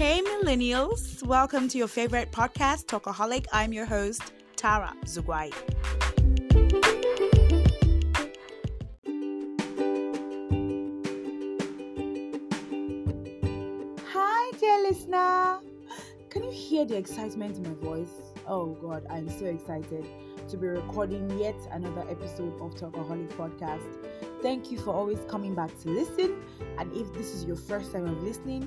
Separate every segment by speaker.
Speaker 1: Hey, millennials. Welcome to your favorite podcast, Talkaholic. I'm your host, Tara Zugwai. Hi, dear listener. Can you hear the excitement in my voice? Oh, God, I'm so excited to be recording yet another episode of Talkaholic Podcast. Thank you for always coming back to listen. And if this is your first time of listening,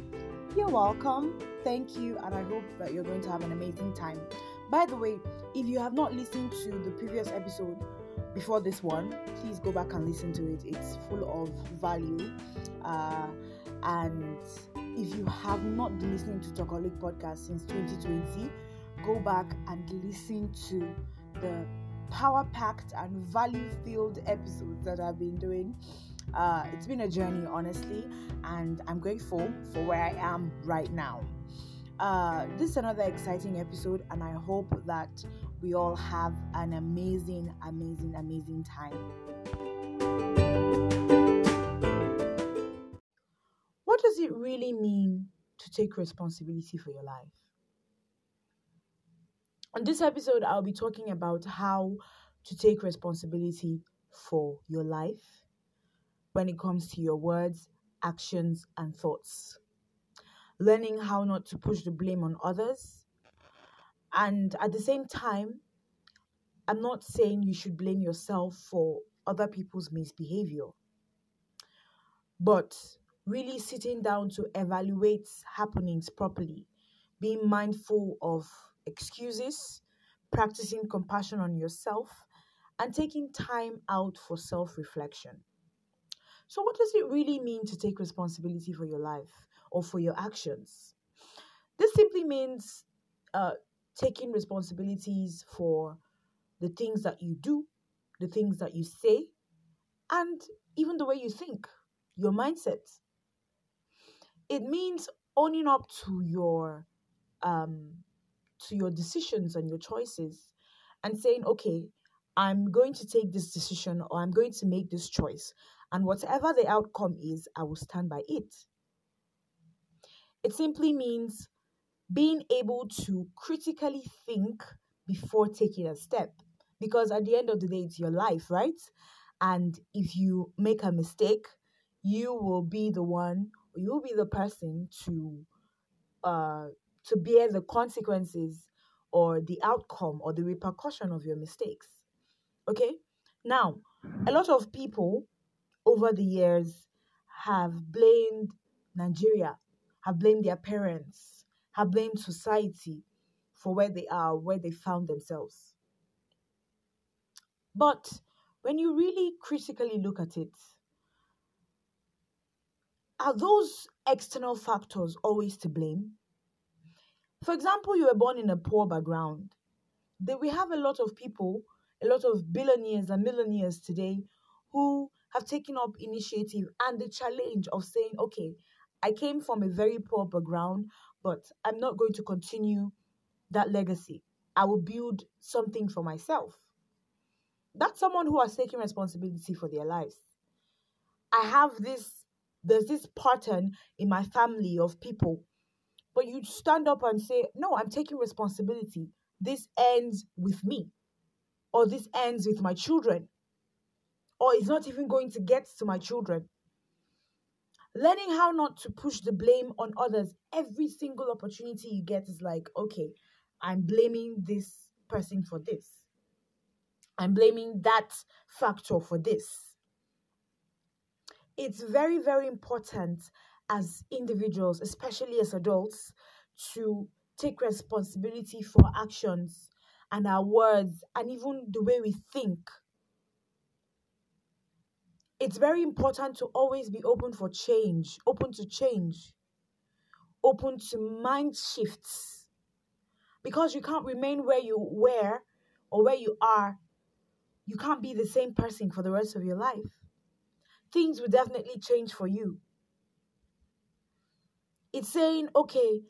Speaker 1: you're welcome. Thank you, and I hope that you're going to have an amazing time. By the way, if you have not listened to the previous episode before this one, please go back and listen to it. It's full of value. Uh, and if you have not been listening to Talkaholic podcast since 2020, go back and listen to the power packed and value filled episodes that I've been doing. Uh, it's been a journey, honestly, and I'm grateful for where I am right now. Uh, this is another exciting episode, and I hope that we all have an amazing, amazing, amazing time. What does it really mean to take responsibility for your life? On this episode, I'll be talking about how to take responsibility for your life when it comes to your words, actions, and thoughts. Learning how not to push the blame on others. And at the same time, I'm not saying you should blame yourself for other people's misbehavior, but really sitting down to evaluate happenings properly, being mindful of excuses, practicing compassion on yourself, and taking time out for self reflection. So, what does it really mean to take responsibility for your life or for your actions? This simply means uh, taking responsibilities for the things that you do, the things that you say, and even the way you think, your mindset. It means owning up to your um, to your decisions and your choices and saying, okay, I'm going to take this decision or I'm going to make this choice. And whatever the outcome is, I will stand by it. It simply means being able to critically think before taking a step. Because at the end of the day, it's your life, right? And if you make a mistake, you will be the one, you will be the person to uh, to bear the consequences or the outcome or the repercussion of your mistakes. Okay? Now, a lot of people over the years have blamed Nigeria, have blamed their parents, have blamed society for where they are, where they found themselves. But when you really critically look at it, are those external factors always to blame? For example, you were born in a poor background. We have a lot of people, a lot of billionaires and millionaires today who have taken up initiative and the challenge of saying, okay, I came from a very poor background, but I'm not going to continue that legacy. I will build something for myself. That's someone who has taken responsibility for their lives. I have this, there's this pattern in my family of people but you stand up and say, No, I'm taking responsibility. This ends with me, or this ends with my children, or it's not even going to get to my children. Learning how not to push the blame on others every single opportunity you get is like, okay, I'm blaming this person for this. I'm blaming that factor for this. It's very, very important as individuals, especially as adults, to take responsibility for actions and our words and even the way we think. It's very important to always be open for change, open to change, open to mind shifts. Because you can't remain where you were or where you are. You can't be the same person for the rest of your life. Things will definitely change for you. It's saying, okay,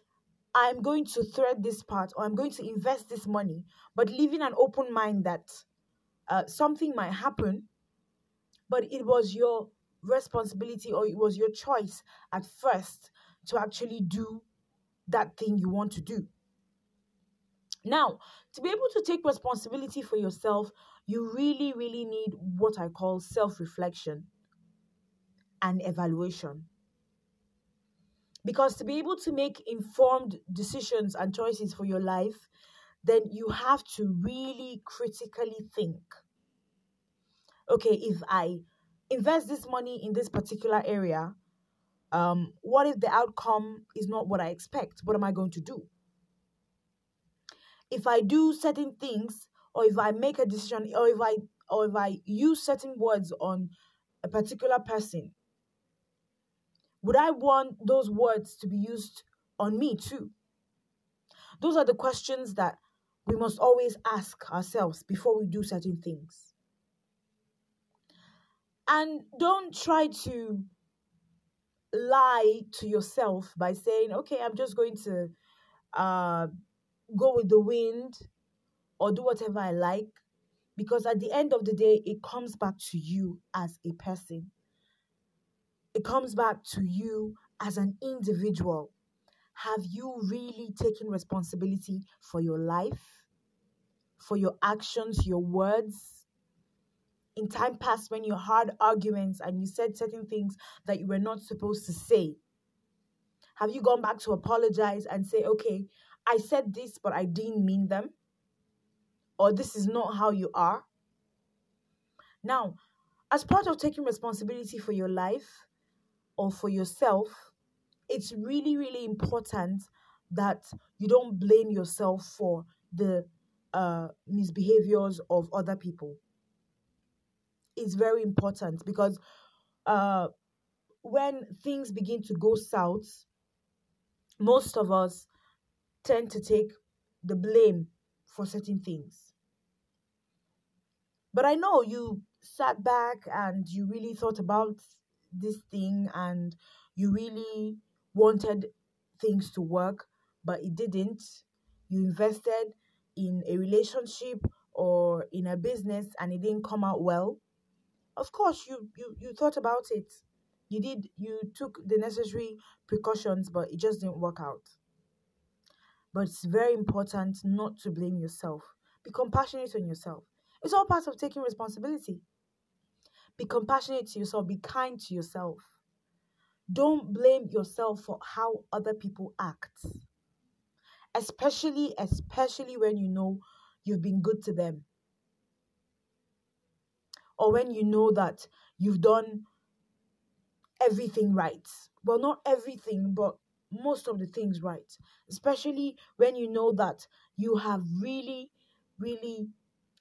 Speaker 1: I'm going to thread this part or I'm going to invest this money, but leaving an open mind that uh, something might happen, but it was your responsibility or it was your choice at first to actually do that thing you want to do. Now, to be able to take responsibility for yourself, you really, really need what I call self reflection and evaluation. Because to be able to make informed decisions and choices for your life, then you have to really critically think okay, if I invest this money in this particular area, um, what if the outcome is not what I expect? What am I going to do? If I do certain things, or if I make a decision, or if I or if I use certain words on a particular person, would I want those words to be used on me too? Those are the questions that we must always ask ourselves before we do certain things. And don't try to lie to yourself by saying, okay, I'm just going to uh, go with the wind or do whatever I like. Because at the end of the day, it comes back to you as a person it comes back to you as an individual. Have you really taken responsibility for your life, for your actions, your words? In time past, when you had arguments and you said certain things that you were not supposed to say, have you gone back to apologize and say, okay, I said this, but I didn't mean them? Or this is not how you are? Now, as part of taking responsibility for your life, or for yourself, it's really, really important that you don't blame yourself for the uh, misbehaviors of other people. It's very important because uh, when things begin to go south, most of us tend to take the blame for certain things. But I know you sat back and you really thought about this thing and you really wanted things to work, but it didn't. You invested in a relationship or in a business and it didn't come out well. Of course, you, you, you thought about it. You did, you took the necessary precautions, but it just didn't work out. But it's very important not to blame yourself. Be compassionate on yourself. It's all part of taking responsibility. Be compassionate to yourself. Be kind to yourself. Don't blame yourself for how other people act. Especially, especially when you know you've been good to them. Or when you know that you've done everything right. Well, not everything, but most of the things right. Especially when you know that you have really, really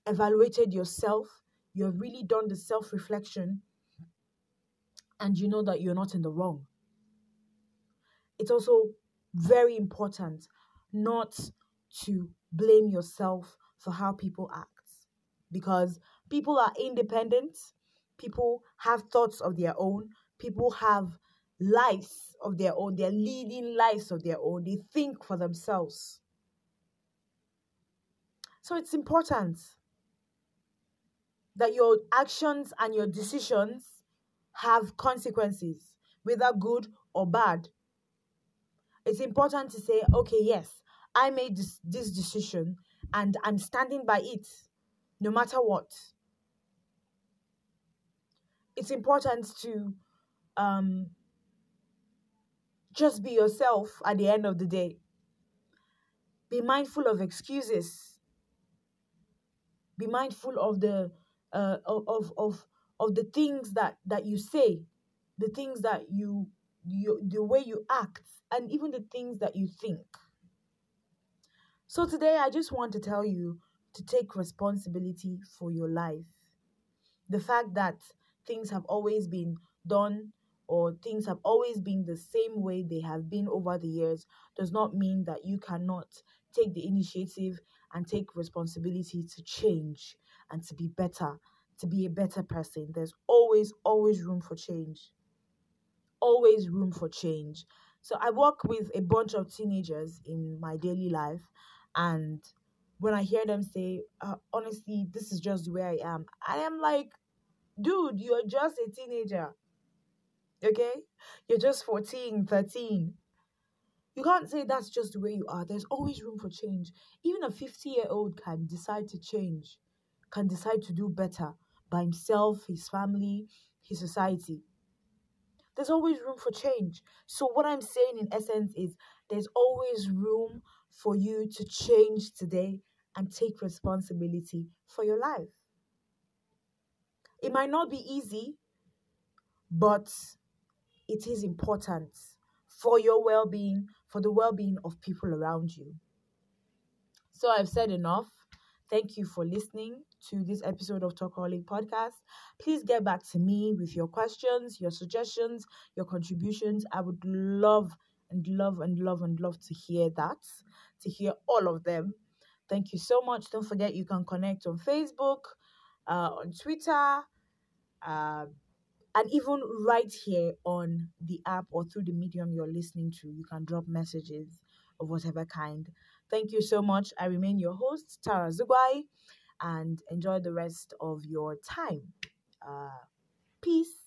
Speaker 1: evaluated yourself you have really done the self reflection and you know that you're not in the wrong. It's also very important not to blame yourself for how people act because people are independent, people have thoughts of their own, people have lives of their own, they're leading lives of their own, they think for themselves. So it's important that your actions and your decisions have consequences, whether good or bad. It's important to say, okay, yes, I made this, this decision and I'm standing by it no matter what. It's important to um, just be yourself at the end of the day. Be mindful of excuses. Be mindful of the uh, of of of the things that that you say, the things that you you the way you act, and even the things that you think. So today, I just want to tell you to take responsibility for your life. The fact that things have always been done or things have always been the same way they have been over the years does not mean that you cannot take the initiative and take responsibility to change and to be better, to be a better person. There's always, always room for change. Always room for change. So I work with a bunch of teenagers in my daily life, and when I hear them say, uh, honestly, this is just where I am, I am like, dude, you're just a teenager. Okay? You're just 14, 13. You can't say that's just the way you are. There's always room for change. Even a 50 year old can decide to change, can decide to do better by himself, his family, his society. There's always room for change. So, what I'm saying in essence is there's always room for you to change today and take responsibility for your life. It might not be easy, but it is important for your well being, for the well being of people around you. So, I've said enough. Thank you for listening to this episode of Talkaholic Podcast. Please get back to me with your questions, your suggestions, your contributions. I would love and love and love and love to hear that, to hear all of them. Thank you so much. Don't forget you can connect on Facebook, uh, on Twitter, uh, and even right here on the app or through the medium you're listening to. You can drop messages of whatever kind. Thank you so much. I remain your host, Tara Zugwai, and enjoy the rest of your time. Uh, peace.